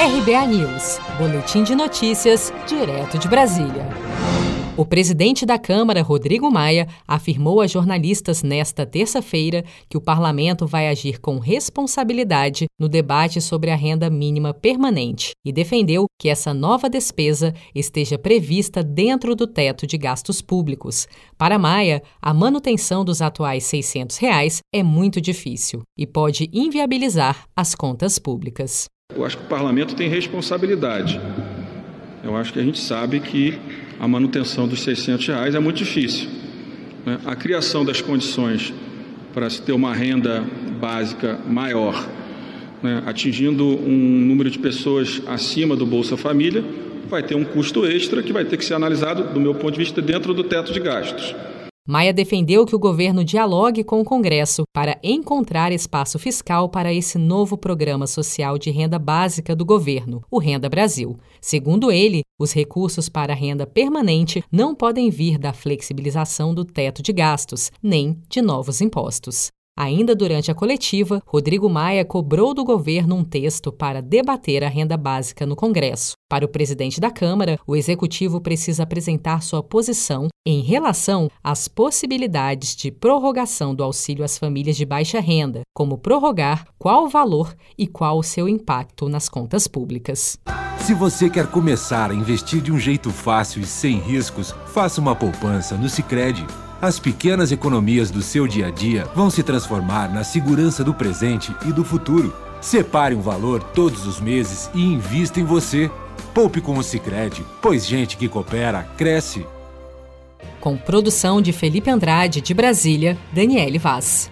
RBA News, Boletim de Notícias, direto de Brasília. O presidente da Câmara, Rodrigo Maia, afirmou a jornalistas nesta terça-feira que o parlamento vai agir com responsabilidade no debate sobre a renda mínima permanente e defendeu que essa nova despesa esteja prevista dentro do teto de gastos públicos. Para Maia, a manutenção dos atuais 600 reais é muito difícil e pode inviabilizar as contas públicas. Eu acho que o parlamento tem responsabilidade. Eu acho que a gente sabe que a manutenção dos 600 reais é muito difícil. Né? A criação das condições para se ter uma renda básica maior, né? atingindo um número de pessoas acima do Bolsa Família, vai ter um custo extra que vai ter que ser analisado, do meu ponto de vista, dentro do teto de gastos. Maia defendeu que o governo dialogue com o Congresso para encontrar espaço fiscal para esse novo programa social de renda básica do governo, o Renda Brasil. Segundo ele, os recursos para a renda permanente não podem vir da flexibilização do teto de gastos, nem de novos impostos. Ainda durante a coletiva, Rodrigo Maia cobrou do governo um texto para debater a renda básica no Congresso. Para o presidente da Câmara, o executivo precisa apresentar sua posição em relação às possibilidades de prorrogação do auxílio às famílias de baixa renda, como prorrogar, qual o valor e qual o seu impacto nas contas públicas. Se você quer começar a investir de um jeito fácil e sem riscos, faça uma poupança no Sicredi. As pequenas economias do seu dia a dia vão se transformar na segurança do presente e do futuro. Separe um valor todos os meses e invista em você. Poupe com o Sicredi, pois gente que coopera cresce. Com produção de Felipe Andrade de Brasília, Daniele Vaz.